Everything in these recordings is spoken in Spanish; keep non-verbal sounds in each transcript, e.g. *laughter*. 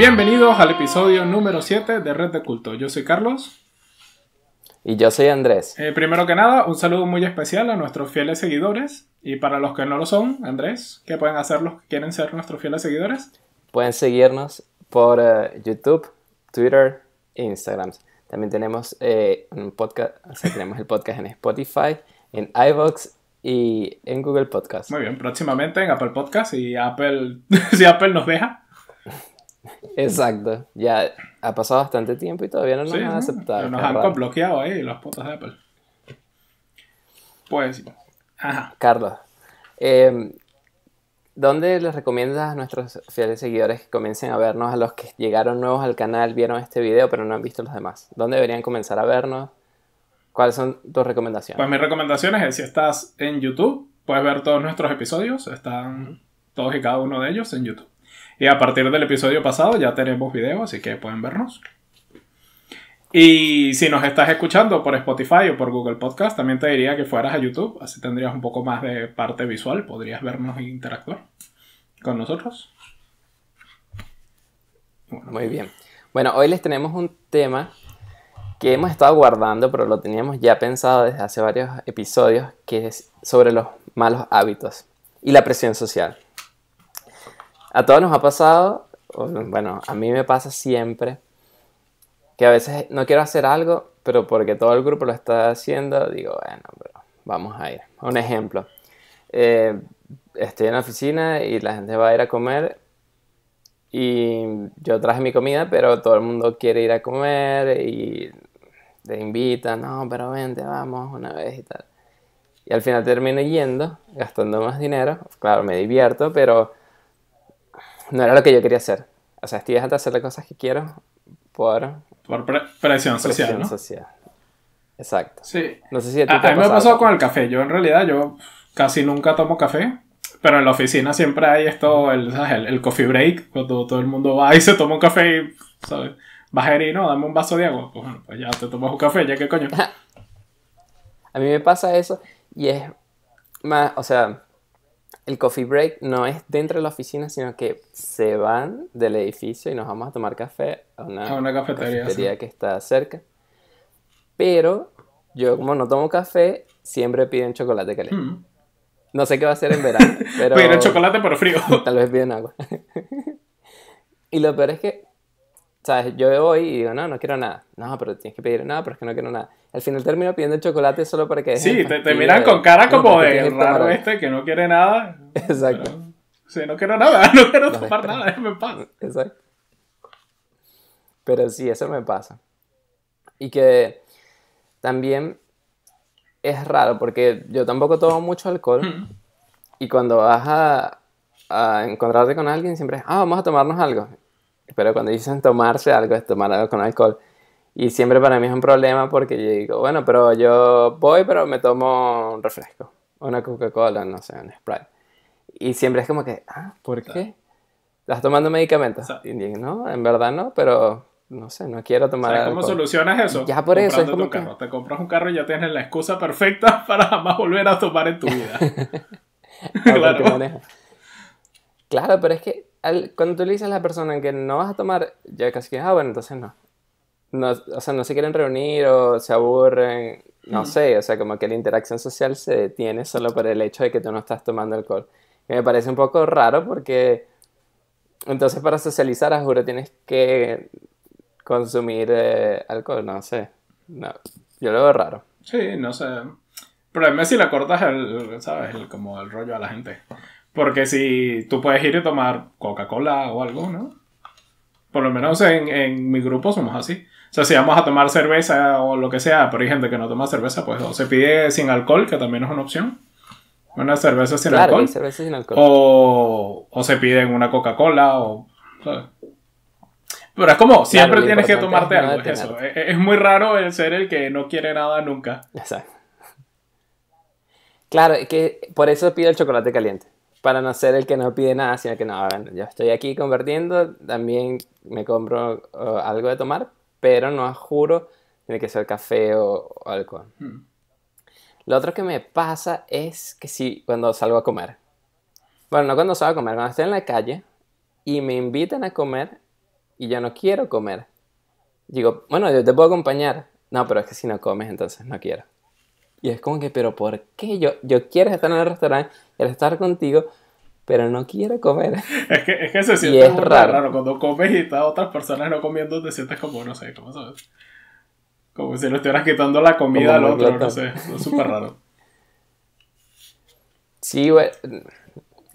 Bienvenidos al episodio número 7 de Red de Culto. Yo soy Carlos. Y yo soy Andrés. Eh, primero que nada, un saludo muy especial a nuestros fieles seguidores. Y para los que no lo son, Andrés, ¿qué pueden hacer los que quieren ser nuestros fieles seguidores? Pueden seguirnos por eh, YouTube, Twitter e Instagram. También tenemos eh, un podcast, o sea, tenemos el podcast en Spotify, en iVoox y en Google Podcast. Muy bien, próximamente en Apple Podcast y Apple, *laughs* si Apple nos deja. Exacto, ya ha pasado bastante tiempo y todavía no nos han aceptado. Nos han bloqueado ahí los putos de Apple. Pues, ajá. Carlos, eh, ¿dónde les recomiendas a nuestros fieles seguidores que comiencen a vernos, a los que llegaron nuevos al canal, vieron este video pero no han visto los demás? ¿Dónde deberían comenzar a vernos? ¿Cuáles son tus recomendaciones? Pues mis recomendaciones es si estás en YouTube, puedes ver todos nuestros episodios, están todos y cada uno de ellos en YouTube. Y a partir del episodio pasado ya tenemos video, así que pueden vernos. Y si nos estás escuchando por Spotify o por Google Podcast, también te diría que fueras a YouTube, así tendrías un poco más de parte visual, podrías vernos e interactuar con nosotros. Muy bien. Bueno, hoy les tenemos un tema que hemos estado guardando, pero lo teníamos ya pensado desde hace varios episodios, que es sobre los malos hábitos y la presión social a todos nos ha pasado, bueno, a mí me pasa siempre, que a veces no quiero hacer algo, pero porque todo el grupo lo está haciendo, digo, bueno, pero vamos a ir. Un ejemplo, eh, estoy en la oficina y la gente va a ir a comer y yo traje mi comida, pero todo el mundo quiere ir a comer y te invitan, no, pero vente, vamos una vez y tal. Y al final termino yendo, gastando más dinero, claro, me divierto, pero no era lo que yo quería hacer. O sea, estoy dejando de hacer las cosas que quiero por... Por presión social, ¿no? social. Exacto. Sí. No sé si a, ti a, mí me pasó con el café. Yo en realidad, yo casi nunca tomo café. Pero en la oficina siempre hay esto, el, ¿sabes? el, coffee break, cuando todo el mundo va y se toma un café y, ¿sabes? Vas a ir y no, dame un vaso de agua. Pues bueno, pues ya te tomas un café, ya qué coño. *laughs* a mí me pasa eso y es más, o sea, el coffee break no es dentro de la oficina, sino que se van del edificio y nos vamos a tomar café a una, cafetería, que está cerca. Pero yo como no tomo café, siempre piden chocolate caliente. Mm. No sé qué va a hacer en verano, *laughs* pero... Piden chocolate pero frío. *laughs* Tal vez piden agua. *laughs* y lo peor es que ¿Sabes? Yo voy y digo, no, no quiero nada. No, pero tienes que pedir, nada, pero es que no quiero nada. Al final termino pidiendo chocolate solo para que... Sí, te, miran con cara como de raro este que no quiere nada. Exacto. sí, no quiero nada, *laughs* no quiero tomar nada, déjame pasa. Exacto. Pero sí, eso me pasa. Y que también es raro porque yo tampoco tomo mucho alcohol. Y cuando vas a, a encontrarte con alguien siempre es, ah, vamos a tomarnos algo. Pero cuando dicen tomarse algo, es tomar algo con alcohol. Y siempre para mí es un problema porque yo digo, bueno, pero yo voy, pero me tomo un refresco, una Coca-Cola, no sé, un Sprite. Y siempre es como que, ah, ¿por qué? ¿Estás tomando medicamentos? Y digo, no, en verdad no, pero no sé, no quiero tomar ¿Sabes cómo solucionas eso? Ya por eso. Es como carro. Te compras un carro y ya tienes la excusa perfecta *laughs* para jamás volver a tomar en tu vida. *laughs* claro. *laughs* Claro, pero es que cuando tú le dices a la persona que no vas a tomar, ya casi que, ah, bueno, entonces no. no. O sea, no se quieren reunir o se aburren, no sé, o sea, como que la interacción social se detiene solo por el hecho de que tú no estás tomando alcohol. Y me parece un poco raro porque entonces para socializar, a juro, tienes que consumir eh, alcohol, no sé. No, yo lo veo raro. Sí, no sé. Pero es si le cortas el, ¿sabes? El, como el rollo a la gente. Porque si tú puedes ir y tomar Coca-Cola o algo, ¿no? Por lo menos en, en, mi grupo somos así. O sea, si vamos a tomar cerveza o lo que sea, pero hay gente que no toma cerveza, pues o se pide sin alcohol, que también es una opción. Una cerveza sin alcohol. cerveza sin alcohol. O, o se piden una Coca-Cola o... Pero es como, siempre tienes que tomarte algo, es eso. Es, es, muy raro el ser el que no quiere nada nunca. Exacto. Claro, que por eso pido el chocolate caliente para no ser el que no pide nada, sino que no, yo estoy aquí convirtiendo, también me compro algo de tomar, pero no juro, tiene que ser café o, alcohol. Hmm. Lo otro que me pasa es que si cuando salgo a comer, bueno, no cuando salgo a comer, cuando estoy en la calle y me invitan a comer, y yo no quiero comer. Digo, bueno, yo te puedo acompañar. No, pero es que si no comes, entonces no quiero. Y es como que, pero ¿por qué? Yo, yo quiero estar en el restaurante, quiero estar contigo, pero no quiero comer. *laughs* Es que, es que se siente es raro. raro. Cuando comes y están otras personas no comiendo, te sientes como, no sé, ¿cómo sabes? Como si le estuvieras quitando la comida al Como otro, no sé. Es súper raro. *laughs* Sí, güey,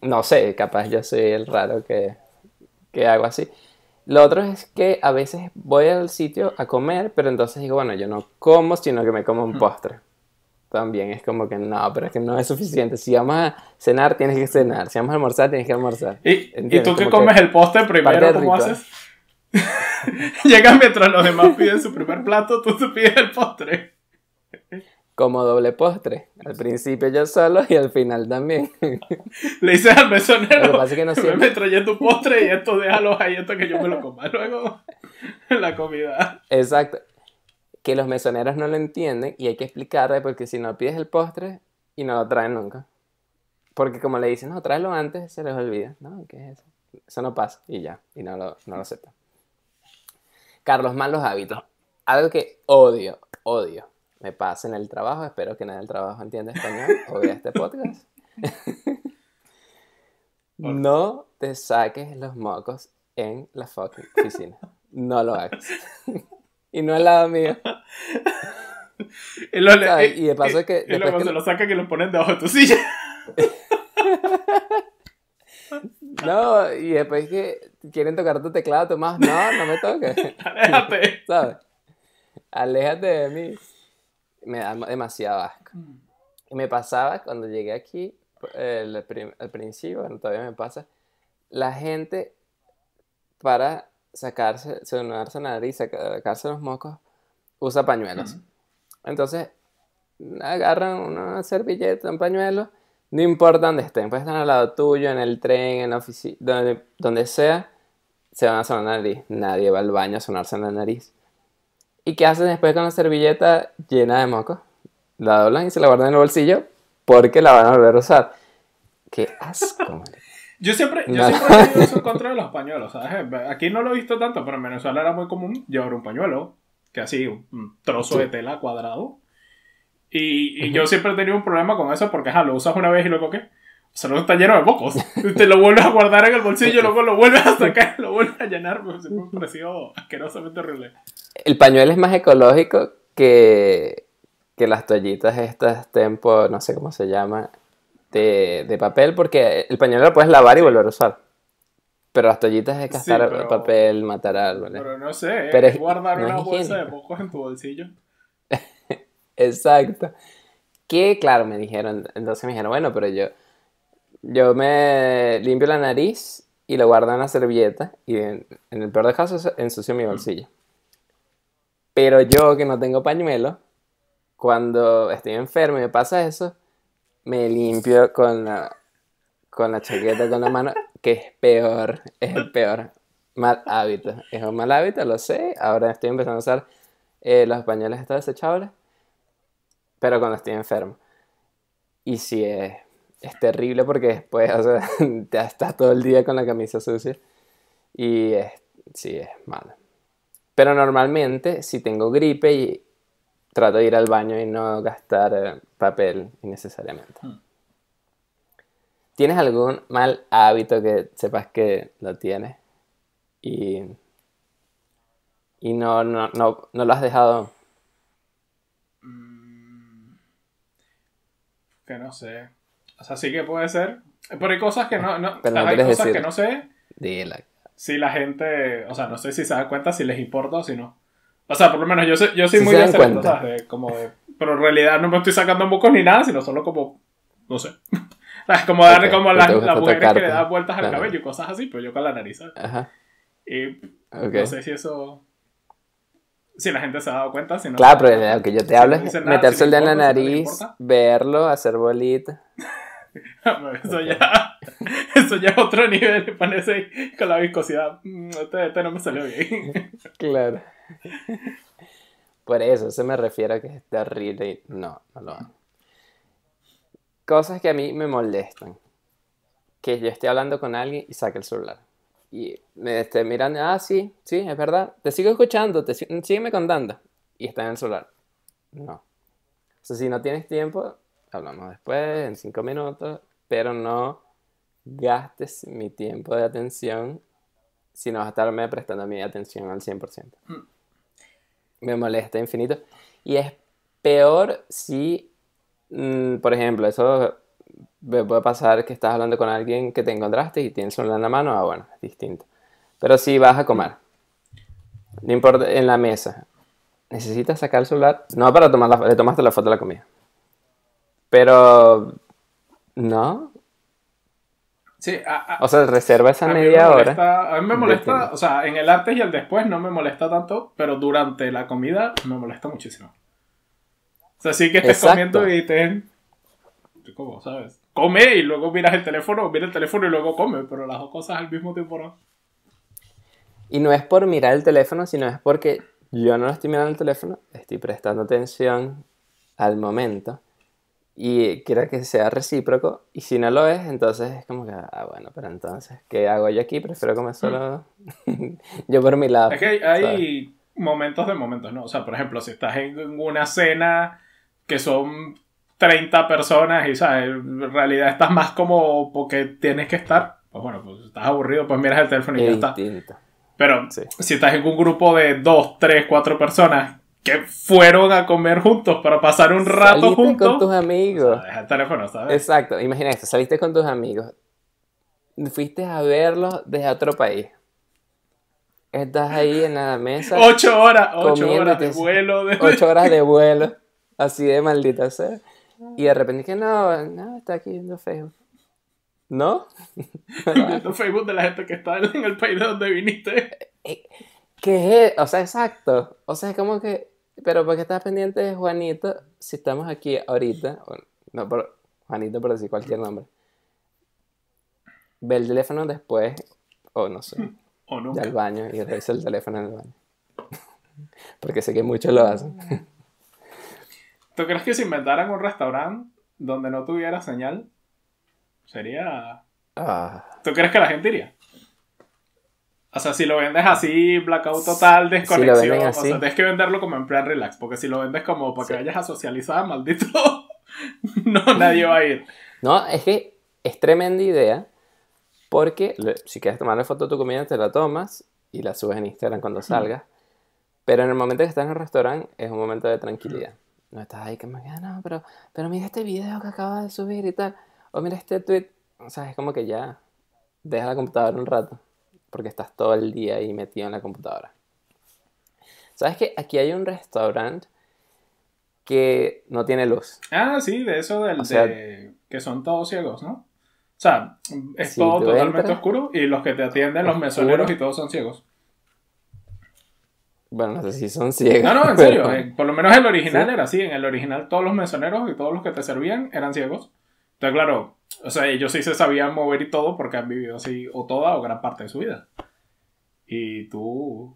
no sé, capaz yo soy el raro que, que hago así. Lo otro es que a veces voy al sitio a comer, pero entonces digo, bueno, yo no como, sino que me como un postre. También es como que no, pero es que no es suficiente. Si vamos a cenar, tienes que cenar. Si vamos a almorzar, tienes que almorzar. ¿Y, ¿y tú que comes el postre primero, cómo ritual. haces? *laughs* Llegas mientras los demás piden su primer plato, tú te pides el postre. Como doble postre. Al principio yo solo y al final también. *laughs* Le dices al mesonero, Lo que pasa es que no me siempre- trae tu postre y esto déjalo ahí, esto que yo me lo coma luego en la comida. Exacto. Que los mesoneros no lo entienden y hay que explicarle porque si no pides el postre y no lo traen nunca. Porque como le dicen, no, tráelo antes, se les olvida. No, ¿qué es eso? Eso no pasa y ya, y no lo, no lo aceptan. Carlos, malos hábitos. Algo que odio, odio. Me pasa en el trabajo, espero que nadie del trabajo entienda español *laughs* o vea este podcast. *laughs* no te saques los mocos en la fucking oficina. No lo hagas. *laughs* y no al lado mío. *laughs* Y, lo, ¿Sabes? Y de paso y- que y luego se lo- lo sacan y lo ponen debajo de tu silla. *laughs* No, y después que quieren tocar tu teclado, tú más, no, no me toques. Aléjate. *laughs* ¿Sabes? Aléjate de mí. Me da demasiado asco. Y me pasaba cuando llegué aquí, el al principio, bueno, todavía me pasa, la gente para sacarse, sonarse la nariz, sacarse los mocos, usa pañuelos. Entonces, agarran una servilleta, un pañuelo, no importa dónde estén, pueden estar al lado tuyo, en el tren, en la oficina, donde, donde sea, se van a sonar la nariz. Nadie va al baño a sonarse en la nariz. ¿Y qué hacen después con la servilleta llena de mocos? La doblan y se la guardan en el bolsillo porque la van a volver a usar. Qué asco. Yo siempre, yo No. siempre he tenido eso en *laughs* contra de los pañuelos, ¿sabes? Aquí no lo he visto tanto, pero en Venezuela era muy común llevar un pañuelo, que así, un trozo Sí. de tela cuadrado. Y, y yo siempre he tenido un problema con eso porque, ajá, lo usas una vez y luego, ¿qué? O sea, luego está lleno de mocos. *laughs* Te lo vuelves a guardar en el bolsillo, luego lo vuelves a sacar, lo vuelves a llenar. Pues, me ha parecido asquerosamente horrible. El pañuelo es más ecológico que, que las toallitas estas tempo, no sé cómo se llama, de, de papel, porque el pañuelo lo puedes lavar y volver a usar. Pero las toallitas es gastar Sí, pero- ¿eh? papel, matar árboles. Pero no sé, Pero es es- guardar no es una bolsa de mocos en tu bolsillo. *laughs* Exacto. Que claro, me dijeron, entonces me dijeron, bueno, pero yo, yo me limpio la nariz y lo guardo en la servilleta y en, en el peor de casos ensucio mi bolsillo. Pero yo que no tengo pañuelo, cuando estoy enfermo y me pasa eso, me limpio con la, con la chaqueta, con la mano, que es peor, es el peor. Mal hábito, es un mal hábito, lo sé. Ahora estoy empezando a usar eh, los pañuelos estos desechables, pero cuando estoy enfermo. Y sí, es, es terrible porque después, o sea, *laughs* ya estás todo el día con la camisa sucia. Y sí, es malo. Pero normalmente, si tengo gripe, y trato de ir al baño y no gastar eh, papel innecesariamente. Hmm. ¿Tienes algún mal hábito que sepas que lo tienes? Y, y no, no, no, no lo has dejado. Mm, Que no sé. O sea, sí que puede ser. Pero hay cosas que no. no Pero hay cosas decir. que no sé Dila. si la gente. O sea, no sé si se da cuenta si les importa o si no. O sea, por lo menos yo, soy- yo soy muy de hacer cuenta. cosas de, como de- Pero en realidad no me estoy sacando mocos ni nada, sino solo como. No sé. *laughs* Como darle Ok, como las, las mujeres que tocarte. le dan vueltas al Claro. cabello y cosas así, pero yo con la nariz. ¿sabes? Ajá. Y ok. no sé si eso. Si la gente se ha dado cuenta, si no. Claro, pero lo que yo te hablo es meterse el dedo en la nariz, verlo, hacer bolitas. *laughs* Eso ya, *laughs* eso ya es otro nivel, parece con la viscosidad. Mm, Este, este no me salió bien. Claro. Por eso, se me refiero a que es terrible y no, no lo hago. Cosas que a mí me molestan. Que yo esté hablando con alguien y saque el celular. y me esté mirando, ah, sí, sí, es verdad, te sigo escuchando, te, sígueme contando. Y está en el celular. No. O sea, si no tienes tiempo, hablamos después, en cinco minutos, pero no gastes mi tiempo de atención si no vas a estarme prestando mi atención al 100%. Mm. Me molesta infinito. Y es peor si, mm, por ejemplo, eso puede pasar que estás hablando con alguien que te encontraste y tienes celular en la mano, ah, bueno, es distinto. Pero si vas a comer, no importa, en la mesa, necesitas sacar el celular, no para tomar la, le tomaste la foto de la comida. Pero, no. Sí, o sea, reserva esa media hora. A mí me molesta, o sea, en el antes y el después no me molesta tanto, pero durante la comida me molesta muchísimo. O sea, sí que estés comiendo y te... ¿Cómo? ¿Sabes? come y luego miras el teléfono, mira el teléfono y luego come, pero las dos cosas al mismo tiempo no. Y no es por mirar el teléfono, sino es porque yo no estoy mirando el teléfono, estoy prestando atención al momento y quiero que sea recíproco y si no lo es, entonces es como que, ah, bueno, pero entonces, ¿qué hago yo aquí? Prefiero comer solo *laughs* yo por mi lado. Es que hay, momentos de momentos, ¿no? O sea, por ejemplo, si estás en una cena que son 30 personas y, ¿sabes? En realidad estás más como porque tienes que estar. Pues bueno, pues estás aburrido, pues miras el teléfono y ya está. Pero si estás en un grupo de 2, 3, 4 personas que fueron a comer juntos para pasar un rato saliste juntos. con tus amigos. deja el teléfono, ¿sabes? Exacto, imagina esto, saliste con tus amigos. Fuiste a verlos desde otro país. Estás ahí en la mesa. 8 horas, 8 horas de vuelo. De... 8 horas de *laughs* vuelo. Así de maldita sea. Y de repente que no, no, está aquí viendo Facebook. ¿No? *laughs* viendo Facebook de la gente que está en el país de donde viniste. Eh, ¿Qué es? O sea, exacto. O sea, es como que. Pero porque estás pendiente de Juanito, si estamos aquí ahorita, no por Juanito, por decir cualquier nombre. Ve el teléfono después, o no sé, *laughs* o nunca. al baño y revisa el teléfono en el baño. *laughs* porque sé que muchos lo hacen. *laughs* ¿Tú crees que si inventaran un restaurante donde no tuviera señal, sería... Ah. ¿Tú crees que la gente iría? O sea, si lo vendes así, blackout total, desconexión, o sea, tienes que venderlo como en plan relax, porque si lo vendes como para que vayas a socializar, maldito, *laughs* no, nadie va a ir. No, es que es tremenda idea, porque si quieres tomar la foto de tu comida, te la tomas y la subes en Instagram cuando salgas, pero en el momento que estás en el restaurante es un momento de tranquilidad. No estás ahí que me queda, no, pero, pero mira este video que acaba de subir y tal. O mira este tweet. O sea, es como que ya deja la computadora un rato. Porque estás todo el día ahí metido en la computadora. ¿Sabes que aquí hay un restaurante que no tiene luz? Ah, sí, de eso del de, que son todos ciegos, ¿no? O sea, es todo totalmente oscuro y los que te atienden, los mesoneros y todos son ciegos. Bueno, no sé si son ciegos. No, no, en serio. Eh, por lo menos el original era así. En el original todos los mesoneros y todos los que te servían eran ciegos. Entonces, claro, o sea, ellos sí se sabían mover y todo porque han vivido así o toda o gran parte de su vida. Y tú,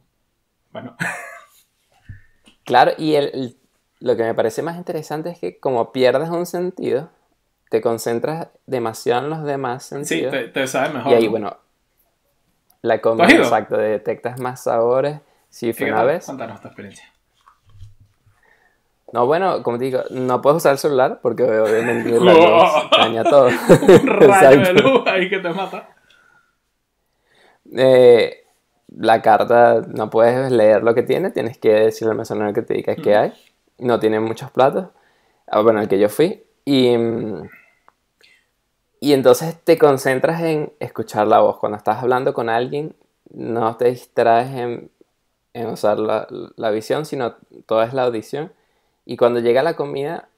bueno. *laughs* claro, y el, lo que me parece más interesante es que como pierdes un sentido, te concentras demasiado en los demás sentidos. Sí, te, te sabes mejor. Y ahí, bueno, la comida, exacto, detectas más sabores Sí, fue una vez. Cuéntanos tu experiencia. No, bueno, como te digo, no puedes usar el celular porque obviamente *laughs* la luz daña todo. Un *laughs* *laughs* rayo de luz ahí que te mata. Eh, la carta no puedes leer lo que tiene, tienes que decirle al mesonero que te diga qué hay. No tiene muchos platos. Ah, bueno, el que yo fui. Y, y entonces te concentras en escuchar la voz. Cuando estás hablando con alguien, no te distraes en en usar la, la, visión, sino toda es la audición. Y cuando llega la comida,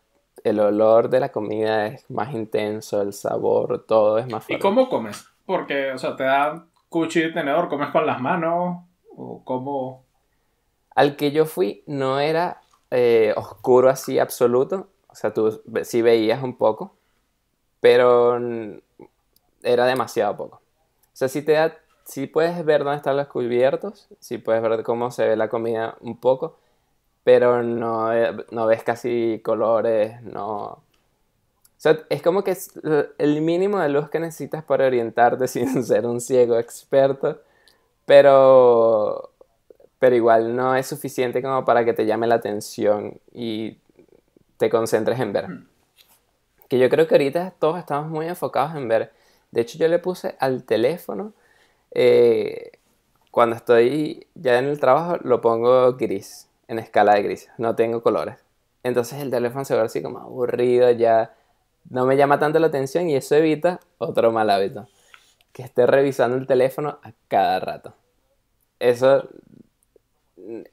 el olor de la comida es más intenso, el sabor, todo es más fuerte. ¿Y cómo comes? Porque, o sea, te dan cuchillo y tenedor, ¿comes con las manos? ¿O cómo...? Al que yo fui no era eh, oscuro así absoluto, o sea, tú sí veías un poco, pero era demasiado poco. O sea, si te da sí puedes ver dónde están los cubiertos, sí puedes ver cómo se ve la comida un poco, pero no, eh, no ves casi colores, no... O sea, es como que es el mínimo de luz que necesitas para orientarte *laughs* sin ser un ciego experto Pero, pero igual no es suficiente como para que te llame la atención y te concentres en ver. Que yo creo que ahorita todos estamos muy enfocados en ver. De hecho, yo le puse al teléfono, eh, cuando estoy ya en el trabajo, lo pongo gris, en escala de gris. No tengo colores. Entonces el teléfono se ve así como aburrido, ya no me llama tanto la atención y eso evita otro mal hábito. Que esté revisando el teléfono a cada rato. Eso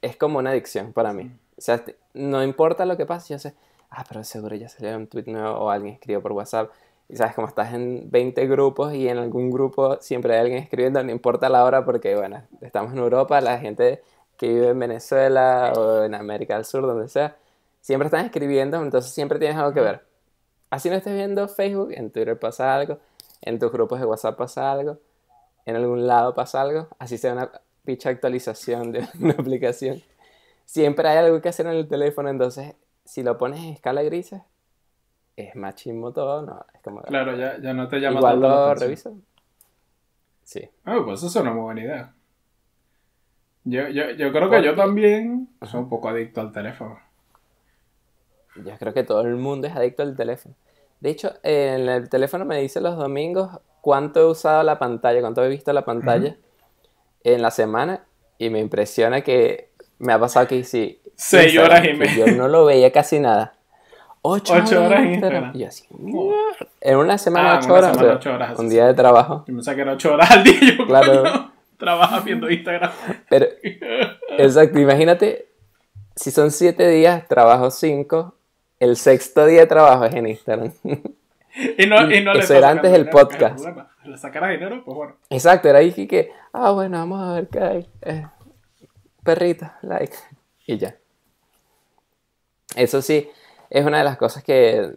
es como una adicción para mí. O sea, no importa lo que pase, yo sé, ah, pero seguro ya salió un tweet nuevo o alguien escribió por WhatsApp. Y sabes, como estás en 20 grupos y en algún grupo siempre hay alguien escribiendo, no importa la hora porque, bueno, estamos en Europa, la gente que vive en Venezuela o en América del Sur, donde sea, siempre están escribiendo, entonces siempre tienes algo que ver. Así no estés viendo Facebook, en Twitter pasa algo, en tus grupos de WhatsApp pasa algo, en algún lado pasa algo, así sea una picha actualización de *laughs* una aplicación. Siempre hay algo que hacer en el teléfono, entonces si lo pones en escala grises, es más chismo todo, no, es como... Claro, ya, ya no te llama Igual lo reviso. Sí. Ah, pues eso es una muy buena idea. Yo, yo, yo creo que yo también soy un poco adicto al teléfono. Yo creo que todo el mundo es adicto al teléfono. De hecho, en el teléfono me dice los domingos cuánto he usado la pantalla, cuánto he visto la pantalla en la semana y me impresiona que me ha pasado que sí. *laughs* Seis horas y media. Yo no lo veía casi nada. Ocho, horas, en Instagram. Y así, en una semana, ah, ocho, horas, ocho, horas, Un día de trabajo. Yo me saqué ocho horas al día. *laughs* Yo, claro. Trabaja viendo Instagram. Pero, exacto, imagínate, si son siete días, trabajo cinco, el sexto día de trabajo es en Instagram. Y no, y no *laughs* Eso era antes del podcast. Le sacara dinero, pues bueno. Exacto, era ahí que, ah, bueno, vamos a ver qué hay. Eh, perrita, like. Y ya. Eso sí, es una de las cosas que,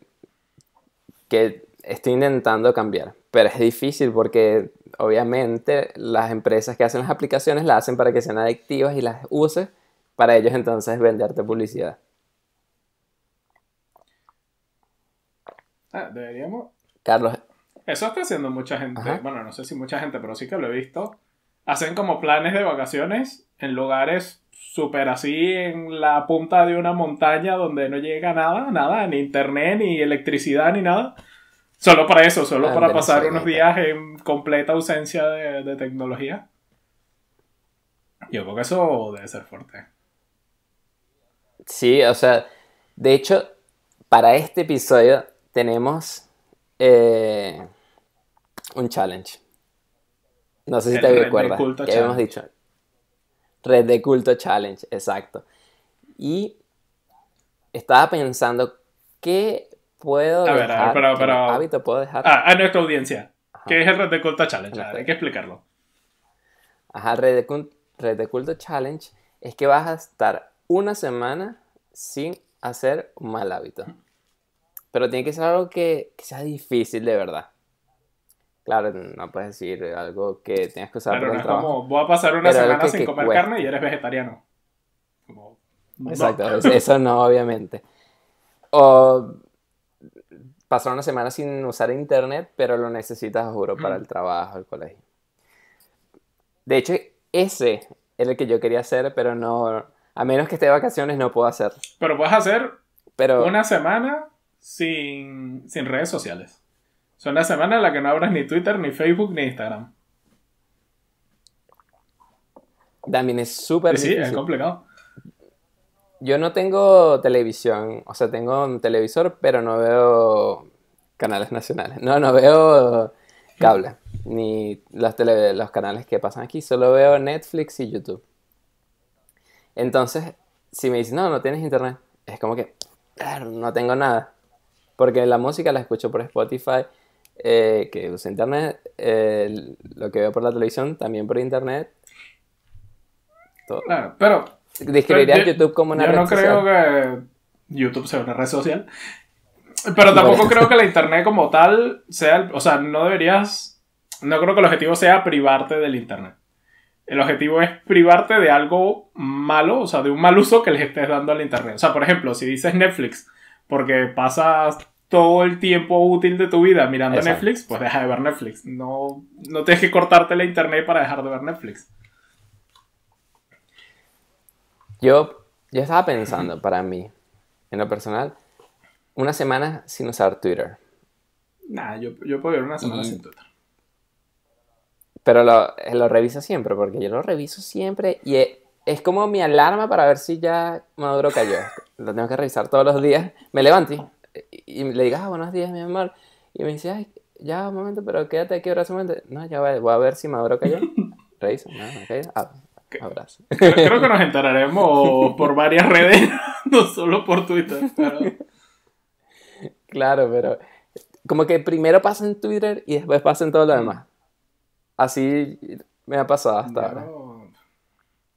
que estoy intentando cambiar. Pero es difícil porque obviamente las empresas que hacen las aplicaciones las hacen para que sean adictivas y las uses para ellos entonces venderte publicidad. Ah, deberíamos. Carlos. Eso está haciendo mucha gente. Bueno, no sé si mucha gente, pero sí que lo he visto. Hacen como planes de vacaciones en lugares súper así en la punta de una montaña donde no llega nada, nada, ni internet, ni electricidad, ni nada. Solo para eso, solo ah, para pasar unos días en completa ausencia de, de tecnología. Yo creo que eso debe ser fuerte. Sí, o sea, de hecho, para este episodio tenemos eh, un challenge. No sé si te recuerdas que habíamos dicho. Red de culto challenge, exacto. Y estaba pensando qué puedo a ver, a ver, pero, pero... hábito puedo dejar. Ah, a nuestra audiencia. ¿Qué es el Red de culto challenge? hay que explicarlo. Ajá, Red de, Red de culto challenge es que vas a estar una semana sin hacer un mal hábito. Pero tiene que ser algo que, sea difícil de verdad. Claro, no puedes decir algo que tengas que usar claro, no es como, voy a pasar una semana sin comer carne y eres vegetariano. Exacto, *laughs* eso no, obviamente. O pasar una semana sin usar internet, pero lo necesitas, juro, para el trabajo, el colegio. De hecho, ese era el que yo quería hacer, pero no. A menos que esté de vacaciones, no puedo hacer. Pero puedes hacer pero, una semana sin, sin redes sociales. Son la semana en la que no abras ni Twitter, ni Facebook, ni Instagram. También es súper sí, difícil. Sí, es complicado. Yo no tengo televisión, o sea, tengo un televisor, pero no veo canales nacionales. No, no veo cable, ni los, los canales que pasan aquí, solo veo Netflix y YouTube. Entonces, si me dicen, no, no tienes internet, es como que, no tengo nada. Porque la música la escucho por Spotify, eh, que usa internet, lo que veo por la televisión también por internet. Todo. Claro, pero... Describiría YouTube como una yo no creo que YouTube sea una red social. Pero tampoco creo que la internet como tal sea... o sea, no deberías... No creo que el objetivo sea privarte del internet. El objetivo es privarte de algo malo, o sea, de un mal uso que les estés dando al internet. O sea, por ejemplo, si dices Netflix, porque pasas todo el tiempo útil de tu vida mirando Netflix, pues deja de ver Netflix. No, no tienes que cortarte la internet para dejar de ver Netflix. Yo, yo estaba pensando, para mí, en lo personal, una semana sin usar Twitter. Nah, yo, yo puedo ir una semana Y- sin Twitter. Pero lo, eh, lo reviso siempre, porque yo lo reviso siempre y e- es, como mi alarma para ver si ya Maduro cayó. Lo tengo que revisar todos los días. Me levanto y, y le digo, ah, buenos días, mi amor. Y me dice, ay, ya, un momento, pero quédate aquí ahora un momento. No, ya voy, voy a ver si Maduro cayó. *laughs* Reviso, no, no. Ah, abrazo. Creo, creo que nos enteraremos por varias redes, *laughs* no solo por Twitter. pero- Claro, pero como que primero pasa en Twitter y después pasa en todo lo demás. Así me ha pasado hasta ahora.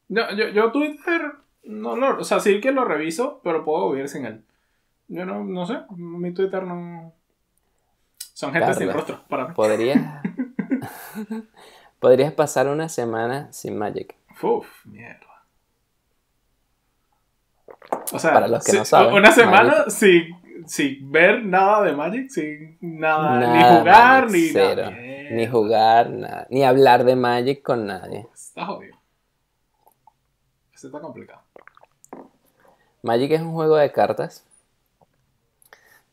Yo, yo, yo Twitter, no lo, o sea, sí que lo reviso, pero puedo vivir sin él. Yo no, no sé, mi Twitter no... Son gente sin rostro para mí. Podrías, *laughs* *laughs* podrías pasar una semana sin Magic. Uf, mierda. O sea, Para los que si- no saben, una semana sin, sin ver nada de Magic, sin nada, ni Nada, jugar, Magic, ni cero. nada. Ni jugar, nada. Ni hablar de Magic con nadie. Está jodido. Este está complicado. Magic es un juego de cartas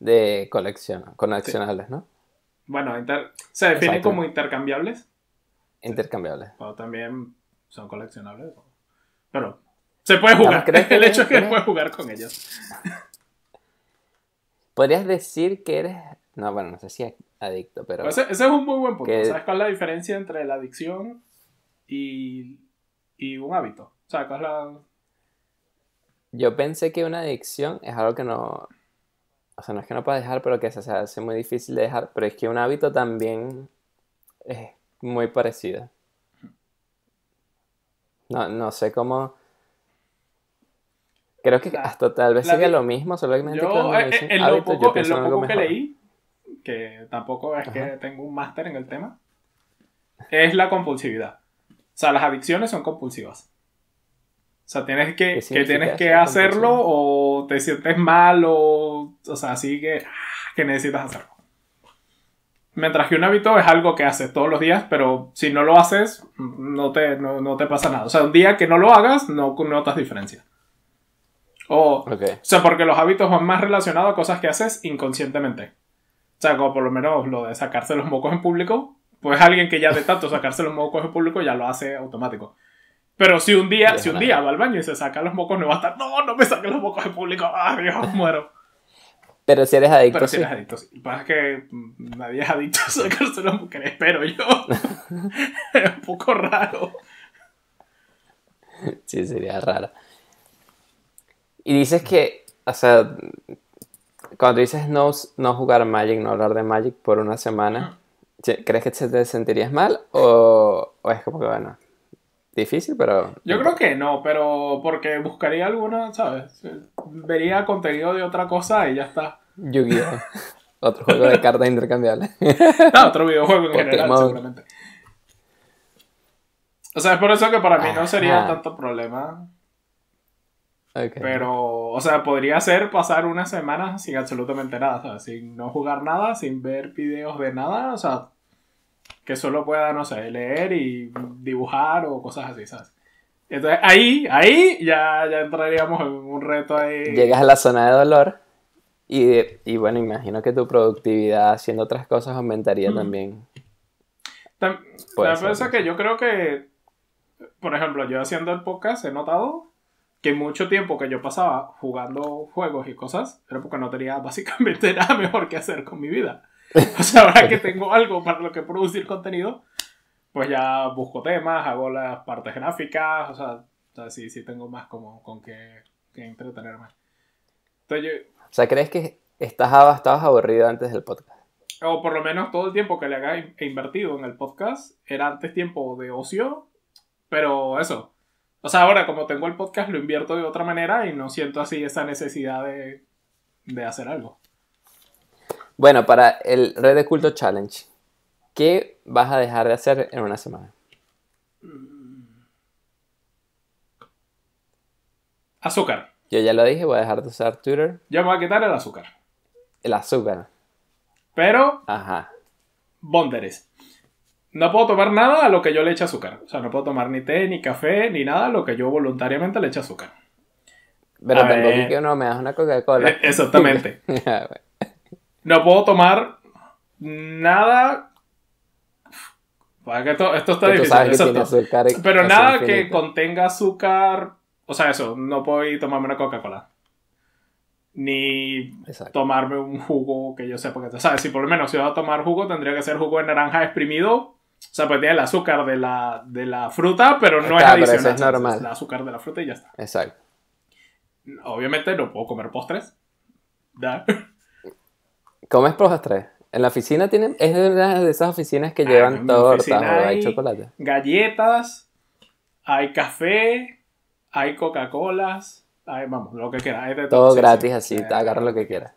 de colección, coleccionables, ¿no? Bueno, inter- se define Exacto. como intercambiables, Intercambiables. pero también son coleccionables. Pero se puede jugar. ¿crees que *laughs* El hecho es que eres- puedes jugar con ellos. *laughs* Podrías decir que eres. No, bueno, no sé si adicto, pero. Ese, ese es un muy buen punto. Que- ¿Sabes cuál es la diferencia entre la adicción y, y un hábito? O sea, ¿cuál es la, Yo pensé que una adicción es algo que no. O sea, no es que no pueda dejar, pero que se hace muy difícil de dejar. Pero es que un hábito también es muy parecido. No, no sé cómo. Creo que La- hasta tal vez di- lo mismo, solamente Yo, cuando eh, dicen en lo hábito, yo poco, en pienso lo en algo poco que leí, que tampoco es que tengo un máster en el tema, es la compulsividad. O sea, las adicciones son compulsivas. O sea, tienes que, ¿Qué que tienes que hacerlo o te sientes mal o, o sea, así que, ah, que necesitas hacerlo. Mientras que un hábito es algo que haces todos los días, pero si no lo haces, no te, no, no te pasa nada. O sea, un día que no lo hagas, no notas diferencia. O, sea, porque los hábitos van más relacionados a cosas que haces inconscientemente. O sea, como por lo menos lo de sacarse los mocos en público, pues alguien que ya de tanto *laughs* sacarse los mocos en público ya lo hace automático. Pero si un día, si un día va al baño y se saca los mocos, no va a estar, no, no me saques los mocos en público, ah, Dios, *laughs* muero. Pero si eres adicto, Pero si sí. eres adicto, sí. Lo que pasa es que nadie es adicto a sacarse los mocos, espero yo. *laughs* es un poco raro. Sí, sería raro. Y dices que, o sea, cuando dices no, no jugar Magic, no hablar de Magic por una semana, ¿se- ¿crees que te sentirías mal? O, o es como que, bueno, difícil, pero... Yo creo que no, pero porque buscaría alguna, ¿sabes? Vería contenido de otra cosa y ya está. Yu-Gi-Oh! *laughs* Otro juego de cartas intercambiables. Ah, otro videojuego en general, seguramente. O sea, es por eso que para mí no sería Ajá. tanto problema. Ok. Pero, o sea, podría ser pasar una semana sin absolutamente nada, ¿sabes? Sin no jugar nada, sin ver videos de nada, o sea, que solo pueda, no sé, leer y dibujar o cosas así, ¿sabes? Entonces, ahí, ahí ya, ya entraríamos en un reto ahí. Llegas a la zona de dolor y, y bueno, imagino que tu productividad haciendo otras cosas aumentaría Mm. también. Tam- Puede la ser, cosa puede que yo creo que, por ejemplo, yo haciendo el podcast he notado que mucho tiempo que yo pasaba jugando juegos y cosas era porque no tenía básicamente *laughs* nada mejor que hacer con mi vida. *laughs* O sea, ahora que tengo algo para lo que producir contenido, pues ya busco temas, hago las partes gráficas, o sea, o sea sí, sí tengo más como con que entretenerme. Entonces yo, O sea, ¿crees que estás, estabas aburrido antes del podcast? o por lo menos todo el tiempo que le he invertido en el podcast era antes tiempo de ocio, pero eso. O sea, ahora como tengo el podcast lo invierto de otra manera y no siento así esa necesidad de, de hacer algo. Bueno, para el Red de Culto Challenge, ¿qué vas a dejar de hacer en una semana? Azúcar. Yo ya lo dije, voy a dejar de usar Twitter. Yo me voy a quitar el azúcar. El azúcar. Pero, Ajá. bonderes. No puedo tomar nada a lo que yo le eche azúcar. O sea, no puedo tomar ni té, ni café, ni nada a lo que yo voluntariamente le eche azúcar. Pero A tampoco ver. es que no me das una Coca-Cola. Eh, Exactamente. *laughs* No puedo tomar nada. Esto, esto está difícil. azúcar. Pero nada que contenga azúcar. O sea, eso, no puedo ir tomarme una Coca-Cola. Ni Exacto. tomarme un jugo que yo sepa que... O sea, si por lo menos si voy a tomar jugo, tendría que ser jugo de naranja exprimido. O sea, pues tiene el azúcar de la, de la fruta, pero no es pero adicional. es ¿sabes? normal. el azúcar de la fruta y ya está. Exacto. Obviamente no puedo comer postres. ¿Da? ¿Comes postres? En la oficina tienen. Es de una de esas oficinas que Ah, llevan tortas o hay hay- chocolate. galletas, hay café, hay Coca-Colas, hay, vamos, lo que quiera. Hay de Todo gratis sí. así, agarra lo que quieras.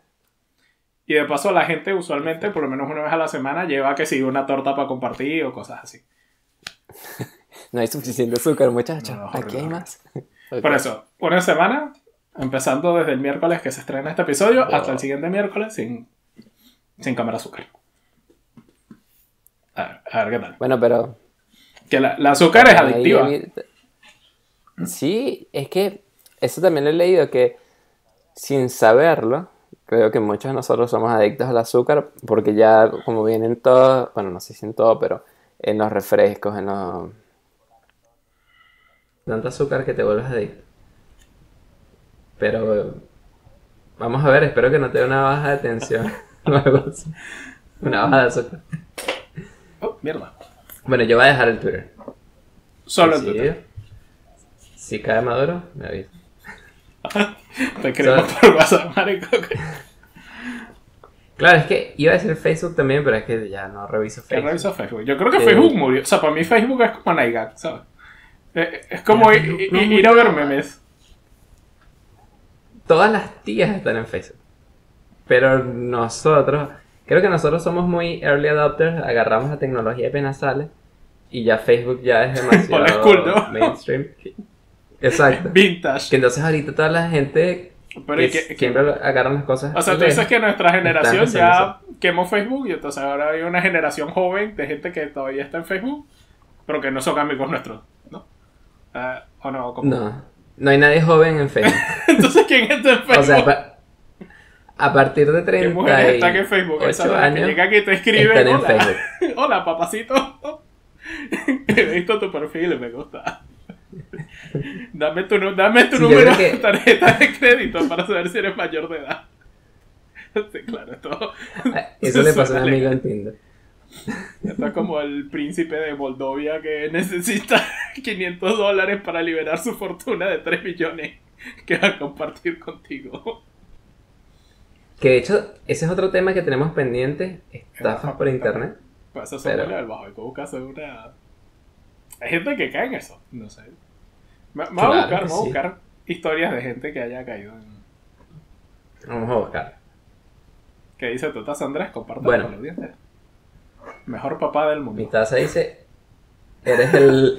Y de paso la gente usualmente, por lo menos una vez a la semana, lleva que sí, una torta para compartir o cosas así. *laughs* No hay suficiente azúcar, muchachos. No, Aquí hay más. *laughs* Ok. Por eso, una semana, empezando desde el miércoles que se estrena este episodio, hasta el siguiente miércoles sin, sin comer azúcar. A ver, a ver qué tal. Bueno, pero. Que la, la azúcar es adictiva. Sí, es que eso también lo he leído que sin saberlo, creo que muchos de nosotros somos adictos al azúcar porque ya como vienen todos, bueno, no sé si en todo, pero en los refrescos, en los... Tanto azúcar que te vuelves adicto. Pero vamos a ver, espero que no te dé una baja de tensión *laughs* *laughs* Una baja de azúcar. Oh, mierda. Bueno, yo voy a dejar el Twitter. Solo Sí. Twitter. Si cae maduro, me avisa. *laughs* Te escribimos por WhatsApp, marico. Claro, es que iba a decir Facebook también, pero es que ya no reviso Facebook. reviso Facebook. Yo creo que Facebook murió. O sea, para mí Facebook es como Naigat, ¿sabes? Eh, Es como ir- ir a ver memes. Todas las tías están en Facebook. Pero nosotros, creo que nosotros somos muy early adopters, agarramos la tecnología apenas sale y ya Facebook ya es *laughs* demasiado Old school, ¿no? mainstream. Exacto. Vintage. Que entonces ahorita toda la gente Pero que que- siempre lo- agarran las cosas. O sea, tú dices que nuestra generación ya quemó Facebook y entonces ahora hay una generación joven de gente que todavía está en Facebook, pero que no son amigos nuestros, ¿no? Ah, ¿O no? ¿Cómo? No, no hay nadie joven en Facebook. *laughs* Entonces, ¿quién está en Facebook? O sea, pa- a partir de ¿Qué 30 mujeres están en Facebook? Esa es la que años llega aquí te escribe, están en hola, Facebook. *laughs* hola, papacito. *laughs* He visto tu perfil y me gusta. *laughs* Dame tu, nu- dame tu Sí, yo número creo que- de tarjeta de crédito para saber si eres mayor de edad. Sí, claro, esto, Eso le pasó a un amigo en Tinder. esto es como el príncipe de Moldovia que necesita 500 dólares para liberar su fortuna de 3 millones que va a compartir contigo. Que de hecho, ese es otro tema que tenemos pendiente, estafas por internet. Pues eso Pero- bajo. Hay que buscarse una. Hay gente que cae en eso. No sé. Me, me voy Claro a buscar, me voy a buscar historias de gente que haya caído en. Vamos a buscar. ¿Qué dice tu taza Andrés? Compártelo Bueno. con la audiencia. Mejor papá del mundo. Mi taza dice, eres el,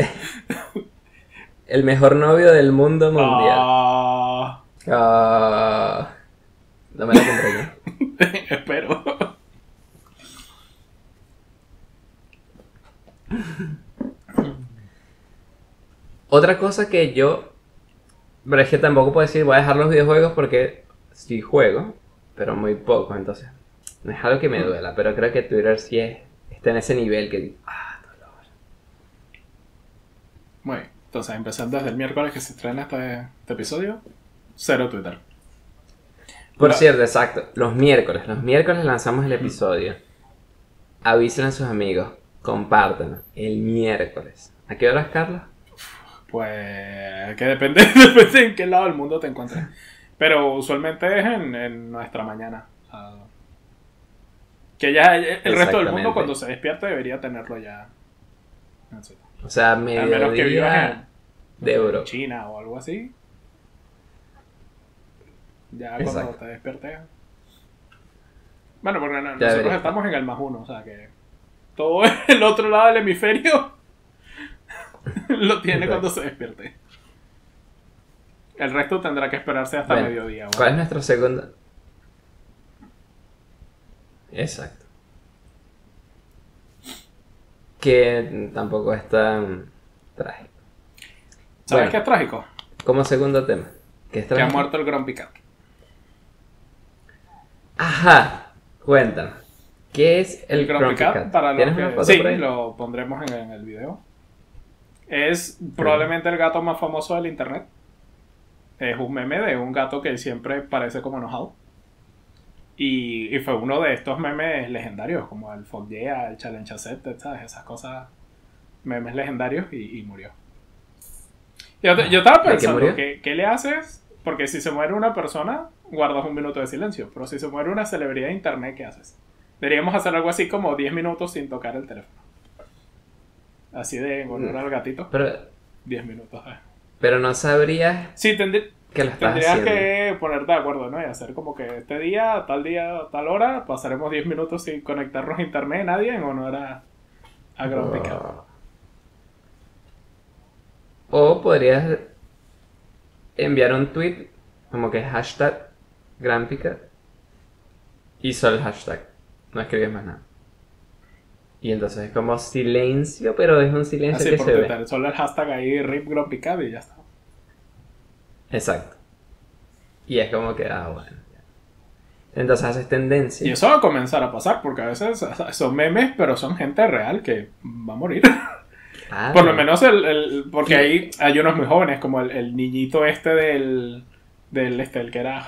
*laughs* el mejor novio del mundo mundial. Ah, Ah, no me la compré yo. *laughs* espero. Otra cosa que yo, pero es que tampoco puedo decir voy a dejar los videojuegos porque sí juego, pero muy poco, entonces no es algo que me duela, pero creo que Twitter sí es, está en ese nivel que ah, dolor. Bien. Entonces, empezando desde el miércoles que se estrena este, este episodio, cero Twitter. Por No. cierto, exacto, los miércoles, los miércoles lanzamos el episodio. Avisen a sus amigos, compártanlo, el miércoles. ¿A qué horas, Carlos? Pues que depende, *laughs* depende en qué lado del mundo te encuentres. Pero usualmente es en, en nuestra mañana. Que ya el resto del mundo cuando se despierte debería tenerlo ya. en su- O sea, A menos que vivas mediodía en, de en Europa. China o algo así. Ya Exacto. cuando te despiertes. Bueno, porque no- nosotros estamos en el más uno, o sea que todo *laughs* el otro lado del hemisferio *laughs* lo tiene Exacto. cuando se despierte. El resto tendrá que esperarse hasta Bueno, mediodía. ¿vale? ¿Cuál es nuestro segundo? Exacto. Que tampoco es tan trágico. ¿Sabes bueno. qué es trágico? Como segundo tema. ¿Qué es Que ha muerto el Grumpy Cat. Ajá, cuéntame. ¿Qué es el, El Grumpy Grumpy Cat, Cat? para los ¿Tienes una que... foto Sí, por ahí? lo pondremos en, en el video. Es probablemente el gato más famoso del internet. Es un meme de un gato que siempre parece como enojado. Y, y fue uno de estos memes legendarios, como el Fuck Yeah, el Challenge Accepted, ¿sabes? Esas cosas, memes legendarios, y, y murió. Yo, estaba ¿De qué pensando? ¿qué, ¿qué le haces? Porque si se muere una persona, guardas un minuto de silencio. Pero si se muere una celebridad de internet, ¿qué haces? Deberíamos hacer algo así como 10 minutos sin tocar el teléfono. Así de en honor Mm. al gatito. Pero, 10 minutos. eh. pero no sabrías Sí, que lo estás tendrías haciendo. que ponerte de acuerdo, ¿no? Y hacer como que este día, tal día, tal hora, pasaremos 10 minutos sin conectarnos a internet nadie en honor a, a. O podrías enviar un tweet como que hashtag Grampica y solo el hashtag. No escribes más nada. Y entonces es como silencio, pero es un silencio Así que se ve. Solo el hashtag ahí, RIP Grumpy Cat y ya está. Exacto. Y es como que, ah, bueno. Entonces haces tendencia. Y eso va a comenzar a pasar porque a veces son memes, pero son gente real que va a morir. Claro. Por lo menos el, el- porque ahí hay unos muy jóvenes, como el, el niñito este del, del este, el que era,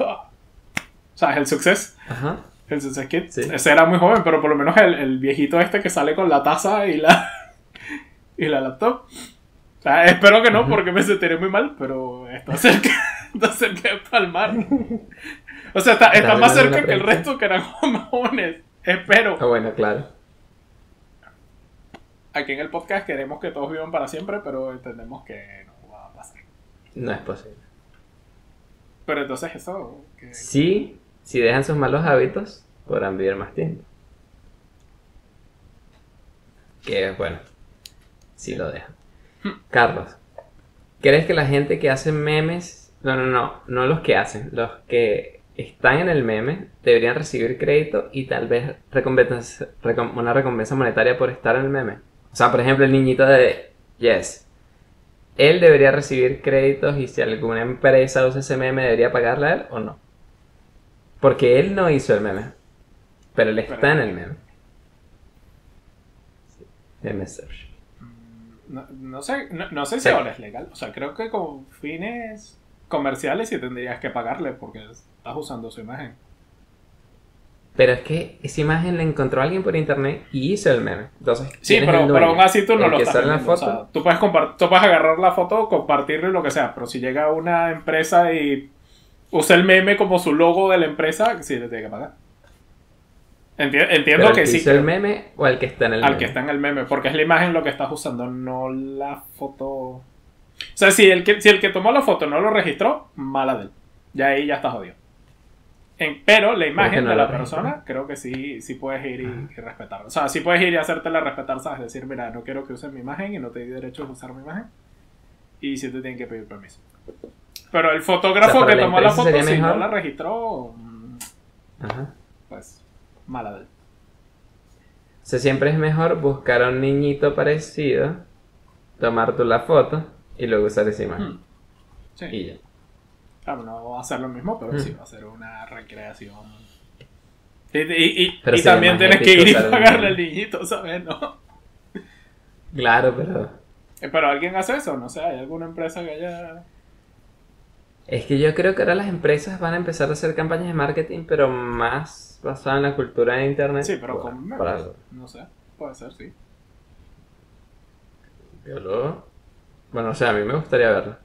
sea, el Success, Ajá. el Success Kid, Sí. ese era muy joven, pero por lo menos el, el viejito este que sale con la taza y la, *laughs* y la laptop. O sea, espero que no, porque me sentiré muy mal, pero está cerca, *laughs* está cerca de palmar. O sea, está, está más cerca que el resto que eran *laughs* jóvenes. Espero. Ah, bueno, claro. Aquí en el podcast queremos que todos vivan para siempre, pero entendemos que no va a pasar. No es posible. Pero entonces eso... que- Sí, si dejan sus malos hábitos, podrán vivir más tiempo. Que bueno, si lo dejan. Carlos, ¿crees que la gente que hace memes, no, no, no, no los que hacen, los que están en el meme deberían recibir crédito y tal vez recompensa, recom- una recompensa monetaria por estar en el meme? O sea, por ejemplo, el niñito de Yes. Él debería recibir créditos y si alguna empresa usa ese meme debería pagarle a él o no. Porque él no hizo el meme. Pero él está en el meme. Sí, Meme search. No, no sé, no, no sé si Sí. ahora es legal. O sea, creo que con fines comerciales sí tendrías que pagarle porque estás usando su imagen. Pero es que esa imagen la encontró alguien por internet y hizo el meme. Entonces, Sí, ¿quién es pero, pero aún así tú no ¿El lo estás sale en la vendiendo, o foto? sea, tú, puedes tú puedes agarrar la foto, compartirlo y lo que sea, pero si llega una empresa y usa el meme como su logo de la empresa, sí le tiene que pagar. Enti- entiendo ¿Pero el que que sí. hizo el meme o el que está en el al meme? que está en el meme, porque es la imagen lo que estás usando, no la foto. O sea, si el que, si el que tomó la foto no lo registró, mala de él. Ya ahí ya está jodido. En- pero la imagen no de la persona, creo que sí, sí puedes ir y, y respetarla. O sea, sí puedes ir y hacértela respetar, ¿sabes? Decir, mira, no quiero que usen mi imagen y no te di derecho a usar mi imagen. Y si te tienen que pedir permiso. Pero el fotógrafo O sea, para que tomó la foto, si no la registró, Ajá. pues mala de él. O sea, siempre es mejor buscar a un niñito parecido, tomar tú la foto y luego usar esa imagen. Hmm. Sí. Y ya. Claro, no va a ser lo mismo, pero Mm. sí va a ser una recreación. Y, y- y- Pero y sería también tienes que ir y pagarle al niñito, ¿sabes? ¿No? Claro, pero Eh, Pero alguien hace eso, no sé, ¿hay alguna empresa que haya...? Es que yo creo que ahora las empresas van a empezar a hacer campañas de marketing, pero más basadas en la cultura de internet. Sí, pero con algo. No sé, puede ser, sí. Yo lo- Bueno, o sea, a mí me gustaría verlo.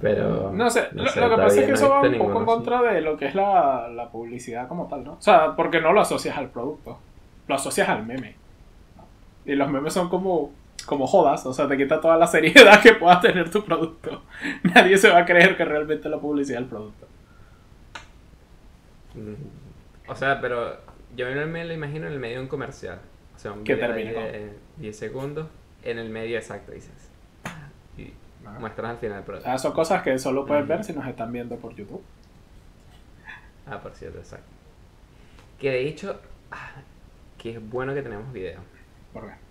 Pero. No sé, lo, lo que pasa es que no eso va un poco en contra de lo que es la, la publicidad como tal, ¿no? O sea, porque no lo asocias al producto, lo asocias al meme. ¿no? Y los memes son como, como jodas, o sea, te quita toda la seriedad que pueda tener tu producto. *laughs* Nadie se va a creer que realmente la publicidad es el producto. Mm. O sea, pero yo me lo imagino en el medio de un comercial. O sea, un Que termine de 10 segundos en el medio exacto, dices. Y Ajá. muestras al final el O producto. sea, son cosas que solo puedes ver si nos están viendo por YouTube. Ah, por cierto, exacto. Que de hecho, ah, que es bueno que tenemos video. ¿Por qué?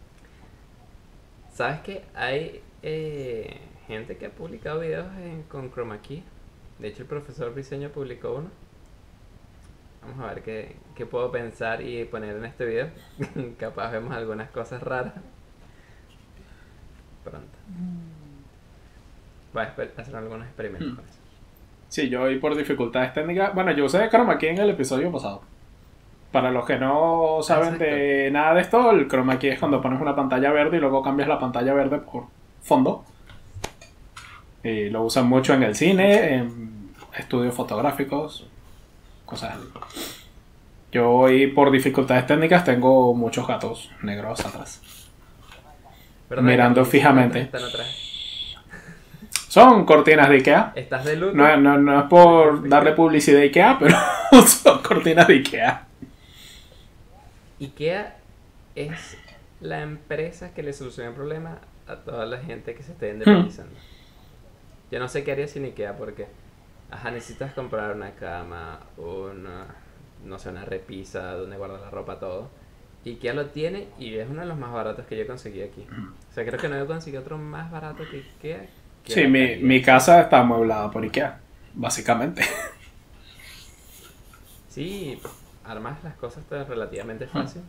¿Sabes que hay eh, gente que ha publicado videos en- con Chroma Key De hecho, el profesor Briseño publicó uno. Vamos a ver qué, qué puedo pensar y poner en este video. *laughs* Capaz vemos algunas cosas raras. Pronto. Voy a hacer algunos experimentos Hmm. con eso. Sí, yo voy por dificultades técnicas. Bueno, yo usé chroma key en el episodio pasado. Para los que no saben de nada de esto, el chroma key es cuando pones una pantalla verde y luego cambias la pantalla verde por fondo. Y lo usan mucho en el cine, en estudios fotográficos, cosas así. Yo hoy por dificultades técnicas tengo muchos gatos negros atrás. ¿Verdad, Mirando fijamente. Están atrás. Son cortinas de Ikea. ¿Estás de luto? No, no, no es por darle publicidad a Ikea, pero *laughs* son cortinas de Ikea. IKEA es la empresa que le soluciona el problema a toda la gente que se esté independizando. Yo no sé qué haría sin IKEA porque, ajá, necesitas comprar una cama, una, no sé, una repisa donde guardas la ropa, todo. IKEA lo tiene y es uno de los más baratos que yo conseguí aquí. O sea, creo que no he conseguido otro más barato que IKEA. que Sí, mi, mi casa está amueblada por Ikea, básicamente. Sí, armas las cosas relativamente fácil.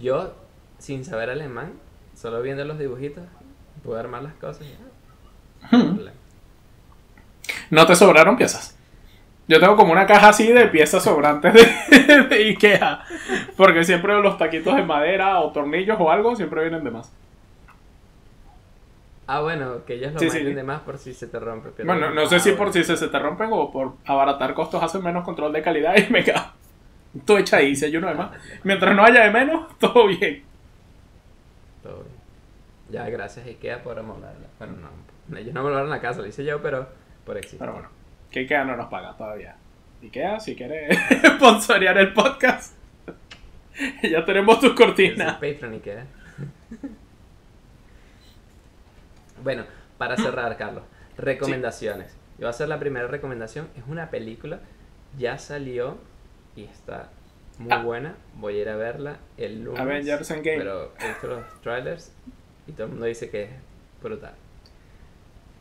Yo, sin saber alemán, solo viendo los dibujitos, pude armar las cosas. No te sobraron piezas. Yo tengo como una caja así de piezas sobrantes de, *laughs* de Ikea. Porque siempre los taquitos de madera o tornillos o algo siempre vienen de más. Ah, bueno, que ellos lo Sí, sí. de más por si se te rompe. Bueno, no sé Ah, si por si se, se te rompen o por abaratar costos hacen menos control de calidad *laughs* y me cago. Tú echa ahí, si hay uno de más. Mientras no haya de menos, *laughs* todo bien. Todo bien. Ya, gracias Ikea por amoblarla. Bueno, no, ellos no amoblaron la casa, lo hice yo, pero por existir. Pero bueno, que Ikea no nos paga todavía. Ikea, si quiere *laughs* sponsorear el podcast, ya tenemos tus cortinas. Patreon Ikea. Bueno, para cerrar, *gasps* Carlos, recomendaciones. Yo voy a hacer la primera recomendación. Es una película, ya salió y está muy Ah. buena. Voy a ir a verla el lunes. Avengers Endgame. Pero he visto los trailers y todo el mundo dice que es brutal.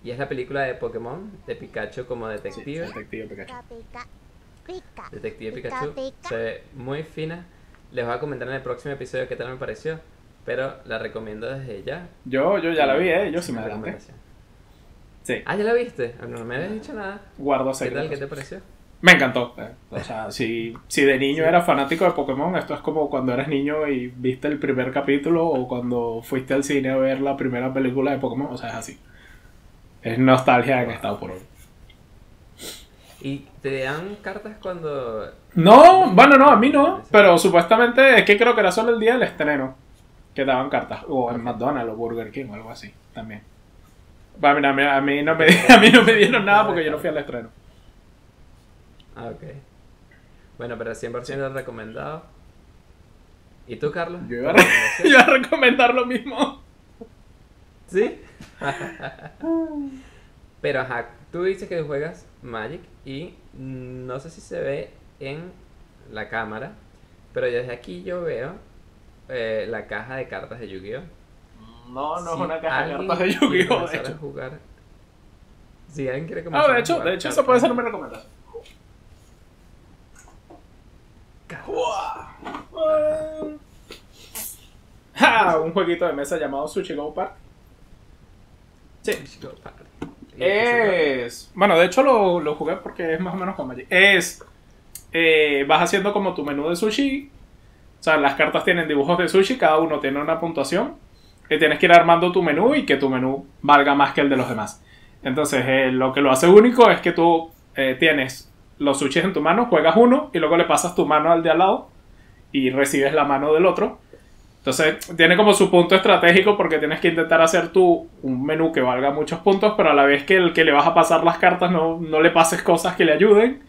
Y es la película de Pokémon, de Pikachu como Sí, detective. detective Pikachu. Detective Pikachu se ve muy fina. Les voy a comentar en el próximo episodio qué tal me pareció. Pero la recomiendo desde ya. Yo, yo ya la vi, eh. Yo sí me adelanté. Sí, Ah, ya la viste. No me habías dicho nada. guardo ¿Qué tal? ¿Qué secretos. te pareció? Me encantó. O sea, si, si de niño eras fanático de Pokémon, esto es como cuando eras niño y viste el primer capítulo o cuando fuiste al cine a ver la primera película de Pokémon. O sea, es así. Es nostalgia en estado puro. ¿Y te dan cartas cuando.? No, bueno, no, a mí no. Pero supuestamente es que creo que era solo el día del estreno que daban cartas. O en McDonald's o Burger King o algo así también. Bueno, mira, a mí, a mí no me, *laughs* a mí no me dieron nada porque yo no fui al estreno. Ah, ok. Bueno, pero 100% recomendado. ¿Y tú, Carlos? Yo iba, a ¿Tu re- recomendación? *laughs* yo iba a recomendar lo mismo. ¿Sí? *laughs* Pero ajá, tú dices que juegas Magic y no sé si se ve en la cámara, pero desde aquí yo veo eh, la caja de cartas de Yu-Gi-Oh! No, no es una caja de cartas de Yu-Gi-Oh! De hecho. jugar, si alguien quiere comenzar Ah, de a hecho, jugar de hecho, cartas- eso puede ser mi recomendación. cartas. Ah, un jueguito de mesa llamado Sushi Go Park. Sí. Es. Bueno, de hecho lo, lo jugué porque es más o menos como Magic. Es. eh, vas haciendo como tu menú de sushi. O sea, las cartas tienen dibujos de sushi, cada uno tiene una puntuación. Y tienes que ir armando tu menú y que tu menú valga más que el de los demás. Entonces, eh, lo que lo hace único es que tú eh, tienes los sushis en tu mano, juegas uno y luego le pasas tu mano al de al lado y recibes la mano del otro. Entonces, tiene como su punto estratégico porque tienes que intentar hacer tú un menú que valga muchos puntos, pero a la vez que el que le vas a pasar las cartas no, no le pases cosas que le ayuden.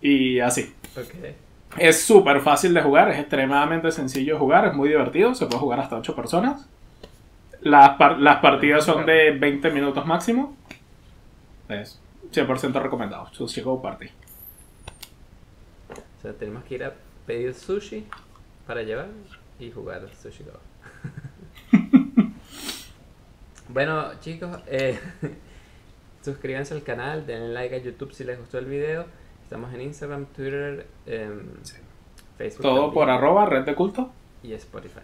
Y así. Ok. Es súper fácil de jugar, es extremadamente sencillo de jugar, es muy divertido, se puede jugar hasta 8 personas. Las, par- las partidas son de 20 minutos máximo. Es 100% recomendado. Sushi Go Party. O sea, tenemos que ir a pedir sushi para llevar y jugar Sushi Go. *laughs* bueno, chicos, eh, *laughs* suscríbanse al canal, denle like a YouTube si les gustó el video. Estamos en Instagram, Twitter, em, Facebook. Todo también, por arroba red de culto. Y Spotify.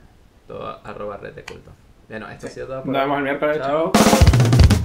Todo arroba red de culto. Bueno, esto ha sido todo por Nos vemos el miércoles. Chao. Chao.